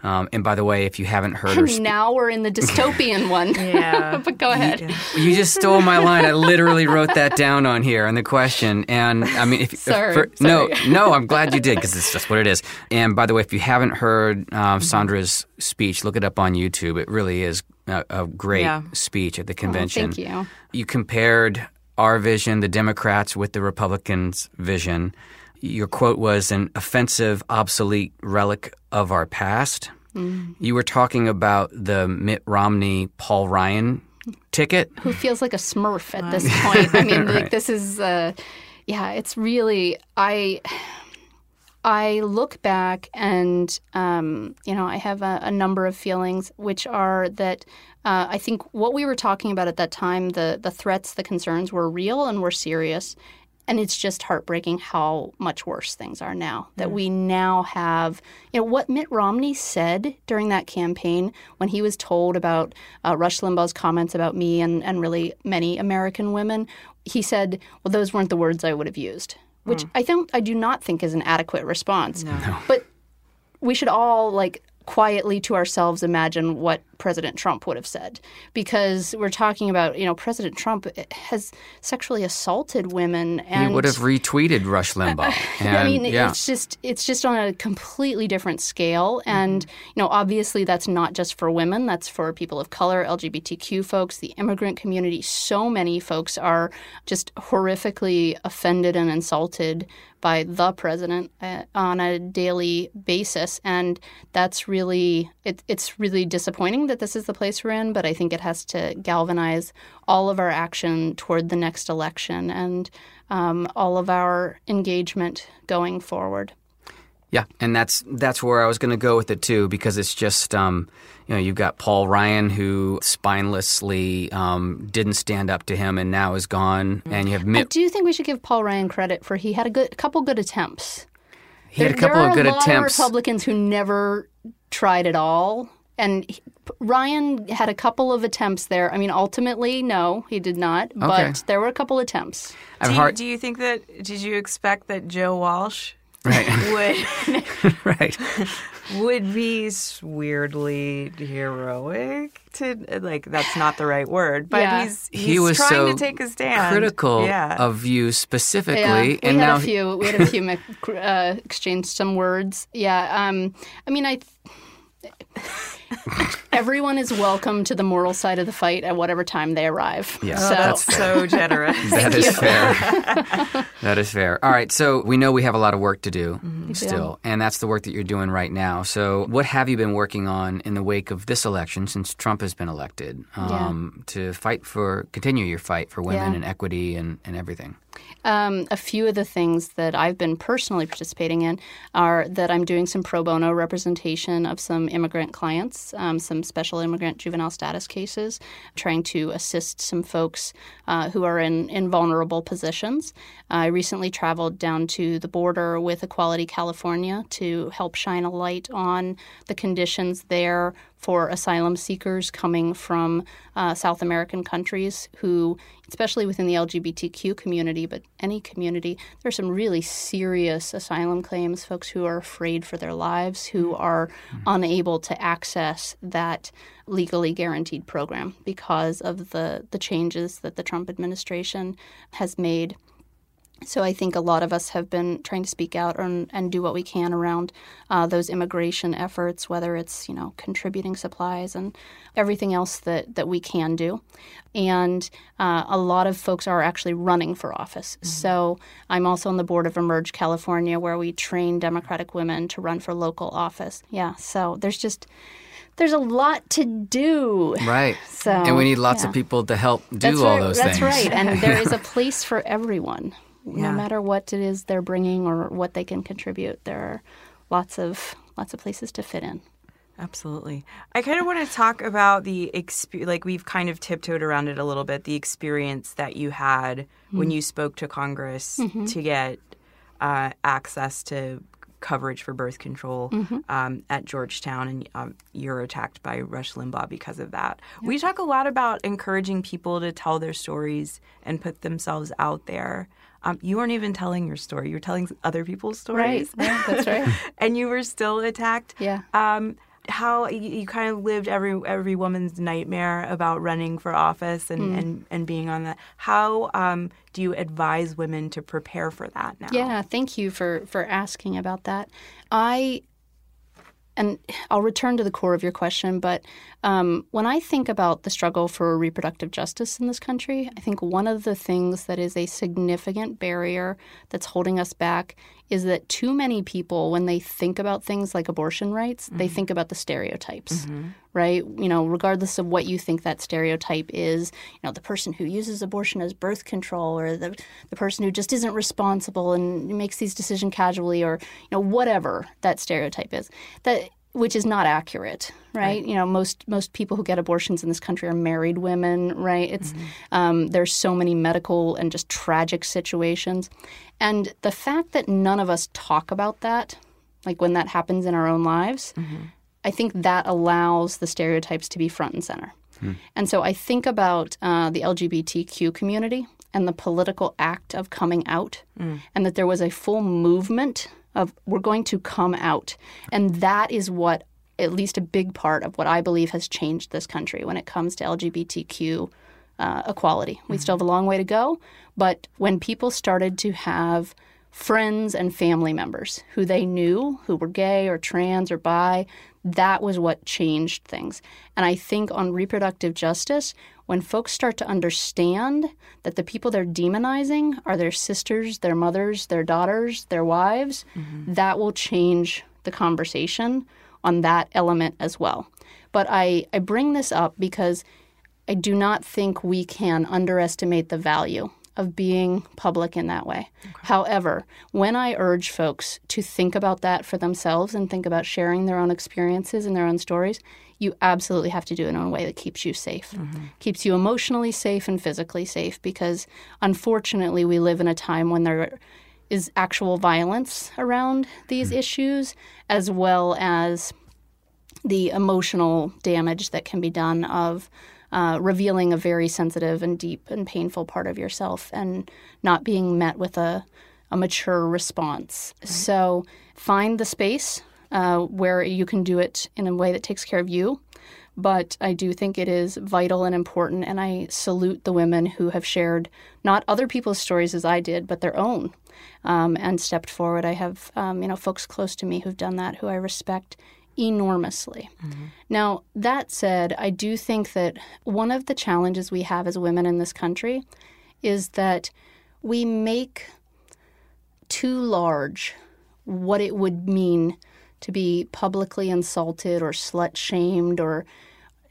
S3: Um, and by the way, if you haven't heard her
S5: And
S3: speak,
S5: now we're in the dystopian one.
S6: Yeah.
S5: but go ahead.
S3: you just stole my line. I literally wrote that down on here in the question. And I mean, if, if for- no,
S5: sorry.
S3: no, I'm glad you did because it's just what it is. And by the way, if you haven't heard um, Sandra's speech, look it up on YouTube. It really is a, a great
S6: Yeah.
S3: speech at the
S5: Oh,
S3: convention.
S5: thank you.
S3: You compared our vision, the Democrats, with the Republicans' vision. Your quote was an offensive, obsolete relic of our past.
S5: Mm.
S3: You were talking about the Mitt Romney Paul Ryan ticket.
S5: Who feels like a smurf at this point? I mean, like this is, uh, yeah, it's really I. I look back and, um, you know, I have a, a number of feelings, which are that uh, I think what we were talking about at that time, the the threats, the concerns were real and were serious, and it's just heartbreaking how much worse things are now. That we now have, you know, what Mitt Romney said during that campaign when he was told about uh, Rush Limbaugh's comments about me and and really many American women. He said, "Well, those weren't the words I would have used." Which I don't, I do not think is an adequate response. But we should all like quietly to ourselves imagine what President Trump would have said because we're talking about you know President Trump has sexually assaulted women and
S3: he would have retweeted Rush Limbaugh. And,
S5: I mean,
S3: yeah.
S5: it's just it's just on a completely different scale, mm-hmm. and you know, obviously, that's not just for women. That's for people of color, LGBTQ folks, the immigrant community. So many folks are just horrifically offended and insulted by the president uh, on a daily basis, and that's really it, it's really disappointing that this is the place we're in. But I think it has to galvanize all of our action toward the next election and um, all of our engagement going forward.
S3: Yeah, and that's that's where I was going to go with it too, because it's just um, you know you've got Paul Ryan who spinelessly um, didn't stand up to him and now is gone, and you have Mitt- I
S5: do you think we should give Paul Ryan credit for he had a good a couple good attempts.
S3: He had a
S5: There-
S3: couple of good
S5: are a lot
S3: attempts.
S5: Of Republicans who never tried at all, and he- Ryan had a couple of attempts there. I mean, ultimately, no, he did not.
S3: Okay.
S5: But there were a couple attempts.
S2: Do you,
S3: heard-
S2: do you think that? Did you expect that Joe Walsh
S3: right,
S2: would
S3: right.
S2: would be weirdly heroic? To like, that's not the right word, but
S5: Yeah.
S2: he's he's
S3: he was
S2: trying
S3: so
S2: to take a stand.
S3: critical
S2: yeah.
S3: of you specifically,
S5: Yeah, we
S3: and
S5: had
S3: now
S5: a few. We had a few mic- uh, exchanged some words. Yeah. Um, I mean, I. Everyone is welcome to the moral side of the fight at whatever time they arrive.
S3: Yeah,
S5: so,
S3: that's
S2: so generous.
S3: That is fair. that is fair. All right, so we know we have a lot of work to do still, and that's the work that you're doing right now. So, what have you been working on in the wake of this election since Trump has been elected um, to fight for, continue your fight for women
S5: Yeah.
S3: and equity and, and everything?
S5: Um, a few of the things that I've been personally participating in are that I'm doing some pro bono representation of some immigrant clients, um, some special immigrant juvenile status cases, trying to assist some folks uh, who are in, in vulnerable positions. I recently traveled down to the border with Equality California to help shine a light on the conditions there for asylum seekers coming from uh, South American countries who, especially within the LGBTQ community, but any community, there are some really serious asylum claims, folks who are afraid for their lives, who are unable to access that legally guaranteed program because of the, the changes that the Trump administration has made. So I think a lot of us have been trying to speak out and, and do what we can around uh, those immigration efforts, whether it's you know contributing supplies and everything else that, that we can do. And uh, a lot of folks are actually running for office. So I'm also on the board of Emerge California, where we train Democratic women to run for local office. Yeah, so there's just there's a lot to do.
S3: Right.
S5: So
S3: and we need lots
S5: yeah.
S3: of people to help do
S5: That's
S3: all
S5: right.
S3: those
S5: That's
S3: things.
S5: That's right. And there is a place for everyone,
S2: Yeah.
S5: no matter what it is they're bringing or what they can contribute. There are lots of lots of places to fit in.
S2: Absolutely. I kind of want to talk about the experience, like we've kind of tiptoed around it a little bit, the experience that you had when you spoke to Congress to get uh, access to coverage for birth control um, at Georgetown, and um, you're attacked by Rush Limbaugh because of that. We talk a lot about encouraging people to tell their stories and put themselves out there. Um, you weren't even telling your story; you were telling other people's stories,
S5: Yeah, that's right.
S2: and you were still attacked
S5: Yeah.
S2: How you, you kind of lived every every woman's nightmare about running for office and,
S5: Mm.
S2: and, and being on that. How um, do you advise women to prepare for that now?
S5: Yeah, thank you for for asking about that. I and I'll return to the core of your question, but um, when I think about the struggle for reproductive justice in this country, I think one of the things that is a significant barrier that's holding us back is that too many people, when they think about things like abortion rights, they mm-hmm. think about the stereotypes, mm-hmm. right? You know, regardless of what you think that stereotype is, you know, the person who uses abortion as birth control or the, the person who just isn't responsible and makes these decisions casually or, you know, whatever that stereotype is. That which is not accurate, right? You know, most most people who get abortions in this country are married women, right? It's um, there's so many medical and just tragic situations, and the fact that none of us talk about that, like when that happens in our own lives, I think that allows the stereotypes to be front and center. And so I think about uh, the LGBTQ community and the political act of coming out, and that there was a full movement of we're going to come out. And that is what at least a big part of what I believe has changed this country when it comes to LGBTQ uh, equality. We still have a long way to go, but when people started to have friends and family members who they knew who were gay or trans or bi, that was what changed things. And I think on reproductive justice, when folks start to understand that the people they're demonizing are their sisters, their mothers, their daughters, their wives, mm-hmm. that will change the conversation on that element as well. But I, I bring this up because I do not think we can underestimate the value of being public in that way. Okay. However, when I urge folks to think about that for themselves and think about sharing their own experiences and their own stories, you absolutely have to do it in a way that keeps you safe, mm-hmm. keeps you emotionally safe and physically safe, because unfortunately, we live in a time when there is actual violence around these mm-hmm. issues, as well as the emotional damage that can be done of uh, revealing a very sensitive and deep and painful part of yourself and not being met with a, a mature response. Right. So find the space uh, where you can do it in a way that takes care of you. But I do think it is vital and important, and I salute the women who have shared not other people's stories as I did, but their own, um, and stepped forward. I have, um, you know, folks close to me who've done that, who I respect enormously. Mm-hmm. Now, that said, I do think that one of the challenges we have as women in this country is that we make too large what it would mean to be publicly insulted or slut shamed or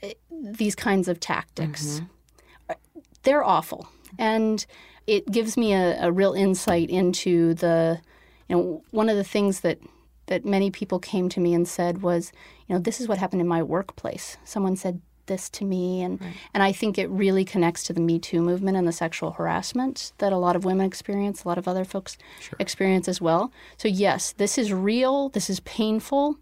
S5: eh, these kinds of tactics. Mm-hmm. They're awful. And it gives me a, a real insight into the, you know, one of the things that that many people came to me and said was, you know, this is what happened in my workplace. Someone said this to me and right. and I think it really connects to the Me Too movement and the sexual harassment that a lot of women experience, a lot of other folks sure. experience as well. So yes, this is real, this is painful,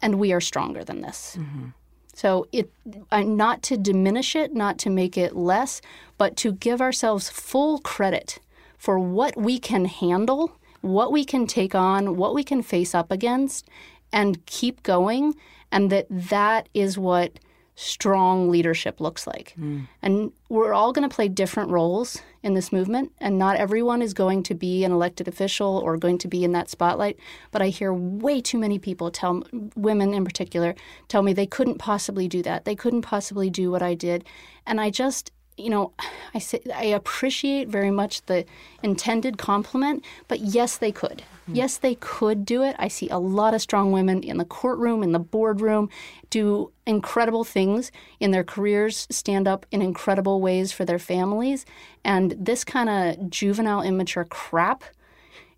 S5: and we are stronger than this. Mm-hmm. So it uh, not to diminish it, not to make it less, but to give ourselves full credit for what we can handle what we can take on, what we can face up against, and keep going. And that that is what strong leadership looks like. Mm. And we're all going to play different roles in this movement, and not everyone is going to be an elected official or going to be in that spotlight. But I hear way too many people tell women in particular tell me they couldn't possibly do that. They couldn't possibly do what I did. And I just you know, I say I appreciate very much the intended compliment, but yes, they could. Mm-hmm. Yes, they could do it. I see a lot of strong women in the courtroom, in the boardroom, do incredible things in their careers, stand up in incredible ways for their families, and this kind of juvenile, immature crap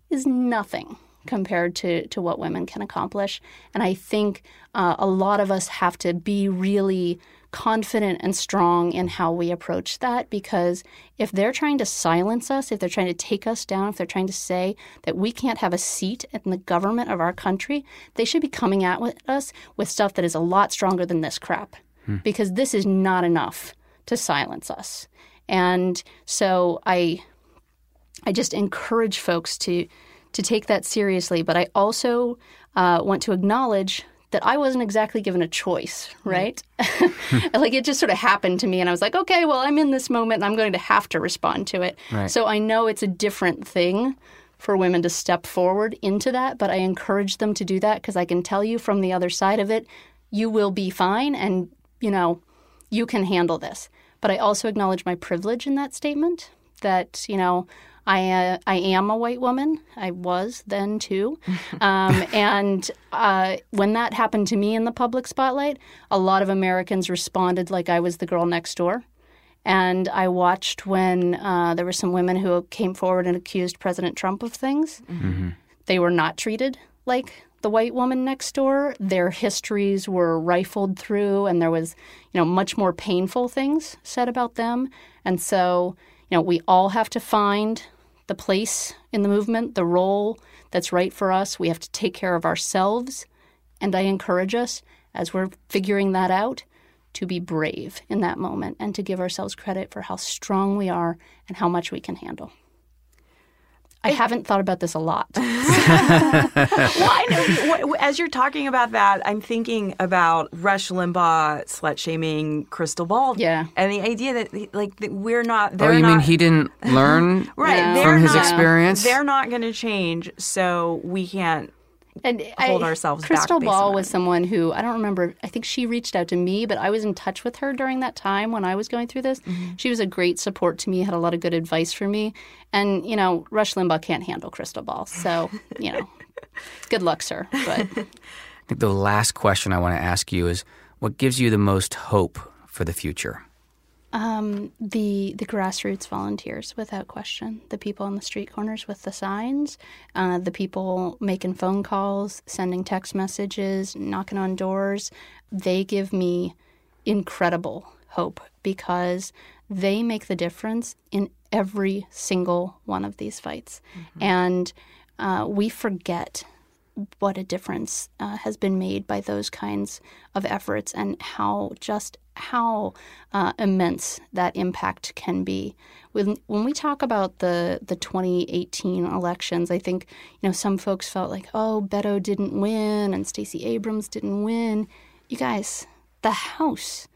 S5: is nothing compared to, to what women can accomplish. And I think uh, a lot of us have to be really confident and strong in how we approach that because if they're trying to silence us, if they're trying to take us down, if they're trying to say that we can't have a seat in the government of our country, they should be coming at us with stuff that is a lot stronger than this crap hmm. because this is not enough to silence us. And so I I just encourage folks to to take that seriously, but I also uh, want to acknowledge that I wasn't exactly given a choice, right? like it just sort of happened to me, and I was like, okay, well, I'm in this moment and I'm going to have to respond to it. Right. So I know it's a different thing for women to step forward into that, but I encourage them to do that because I can tell you from the other side of it, you will be fine and, you know, you can handle this. But I also acknowledge my privilege in that statement that, you know, I uh, I am a white woman. I was then too, um, and uh, when that happened to me in the public spotlight, a lot of Americans responded like I was the girl next door. And I watched when uh, there were some women who came forward and accused President Trump of things. Mm-hmm. They were not treated like the white woman next door. Their histories were rifled through, and there was, you know, much more painful things said about them. And so, you know, we all have to find the place in the movement, the role that's right for us. We have to take care of ourselves. And I encourage us, as we're figuring that out, to be brave in that moment and to give ourselves credit for how strong we are and how much we can handle. I haven't thought about this a lot.
S6: well, I know. As you're talking about that, I'm thinking about Rush Limbaugh slut shaming Krystal Ball.
S5: Yeah.
S6: and the idea that like that we're not.
S3: Oh, you
S6: not,
S3: mean he didn't learn
S6: right
S5: No.
S6: they're
S3: from his
S6: not-
S3: experience?
S6: They're not going to change, so we can't.
S5: And
S6: hold ourselves back
S5: Krystal
S6: based
S5: Ball was someone who I don't remember. I think she reached out to me, but I was in touch with her during that time when I was going through this.
S6: Mm-hmm.
S5: She was a great support to me, had a lot of good advice for me, and you know, Rush Limbaugh can't handle Krystal Ball, so you know, good luck, sir. But
S3: I think the last question I want to ask you is what gives you the most hope for the future?
S5: Um, the the grassroots volunteers, without question, the people on the street corners with the signs, uh, the people making phone calls, sending text messages, knocking on doors, they give me incredible hope because they make the difference in every single one of these fights, and uh, we forget what a difference uh, has been made by those kinds of efforts and how just how uh, immense that impact can be. When when we talk about the the 2018 elections, I think you know some folks felt like oh Beto didn't win and Stacey Abrams didn't win. You guys, the House.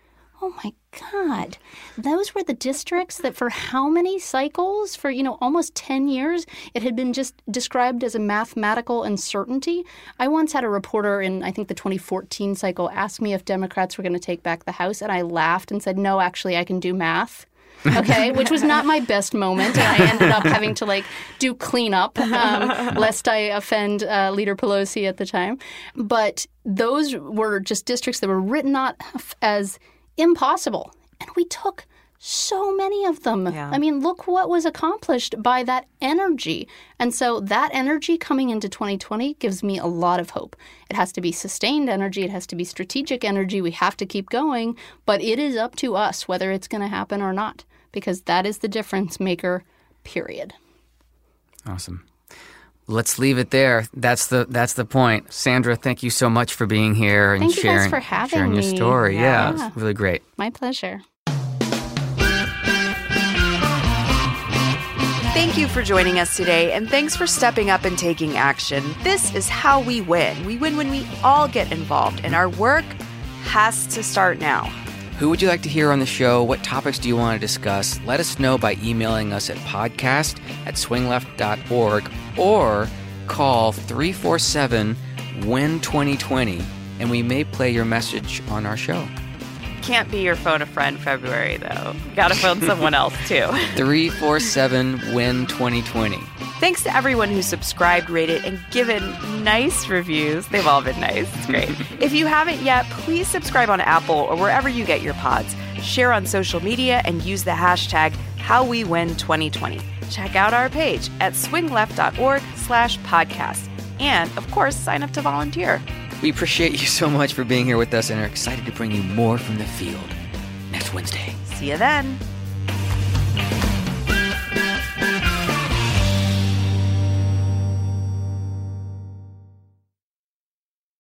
S5: Oh my God. Those were the districts that, for how many cycles? For, you know, almost 10 years, it had been just described as a mathematical uncertainty. I once had a reporter in, I think, the 2014 cycle ask me if Democrats were going to take back the House, and I laughed and said, no, actually, I can do math. okay, which was not my best moment, and I ended up having to like do cleanup um, lest I offend uh, Leader Pelosi at the time. But those were just districts that were written off as impossible, and we took so many of them.
S6: Yeah.
S5: I mean, look what was accomplished by that energy. And so that energy coming into 2020 gives me a lot of hope. It has to be sustained energy, it has to be strategic energy. We have to keep going, but it is up to us whether it's going to happen or not, because that is the difference maker, period.
S3: Awesome. Let's leave it there. That's the that's the point. Sandra, thank you so much for being here and
S5: Thank you guys
S3: sharing
S5: for having
S3: sharing your
S5: me.
S3: story. Yeah,
S5: Yeah.
S3: it's really great.
S5: My pleasure.
S2: Thank you for joining us today, and thanks for stepping up and taking action. This is how we win. We win when we all get involved, and our work has to start now.
S3: Who would you like to hear on the show? What topics do you want to discuss? Let us know by emailing us at podcast at swingleft.org or call 347 WIN 2020 and we may play your message on our show.
S2: Can't be your phone a friend February, though. Gotta phone someone else, too.
S3: 347 WIN 2020.
S2: Thanks to everyone who subscribed, rated, and given nice reviews. They've all been nice. It's great. if you haven't yet, please subscribe on Apple or wherever you get your pods. Share on social media and use the hashtag HowWeWin2020. Check out our page at swingleft.org slash podcast. And, of course, sign up to volunteer.
S3: We appreciate you so much for being here with us and are excited to bring you more from the field next Wednesday.
S2: See you then.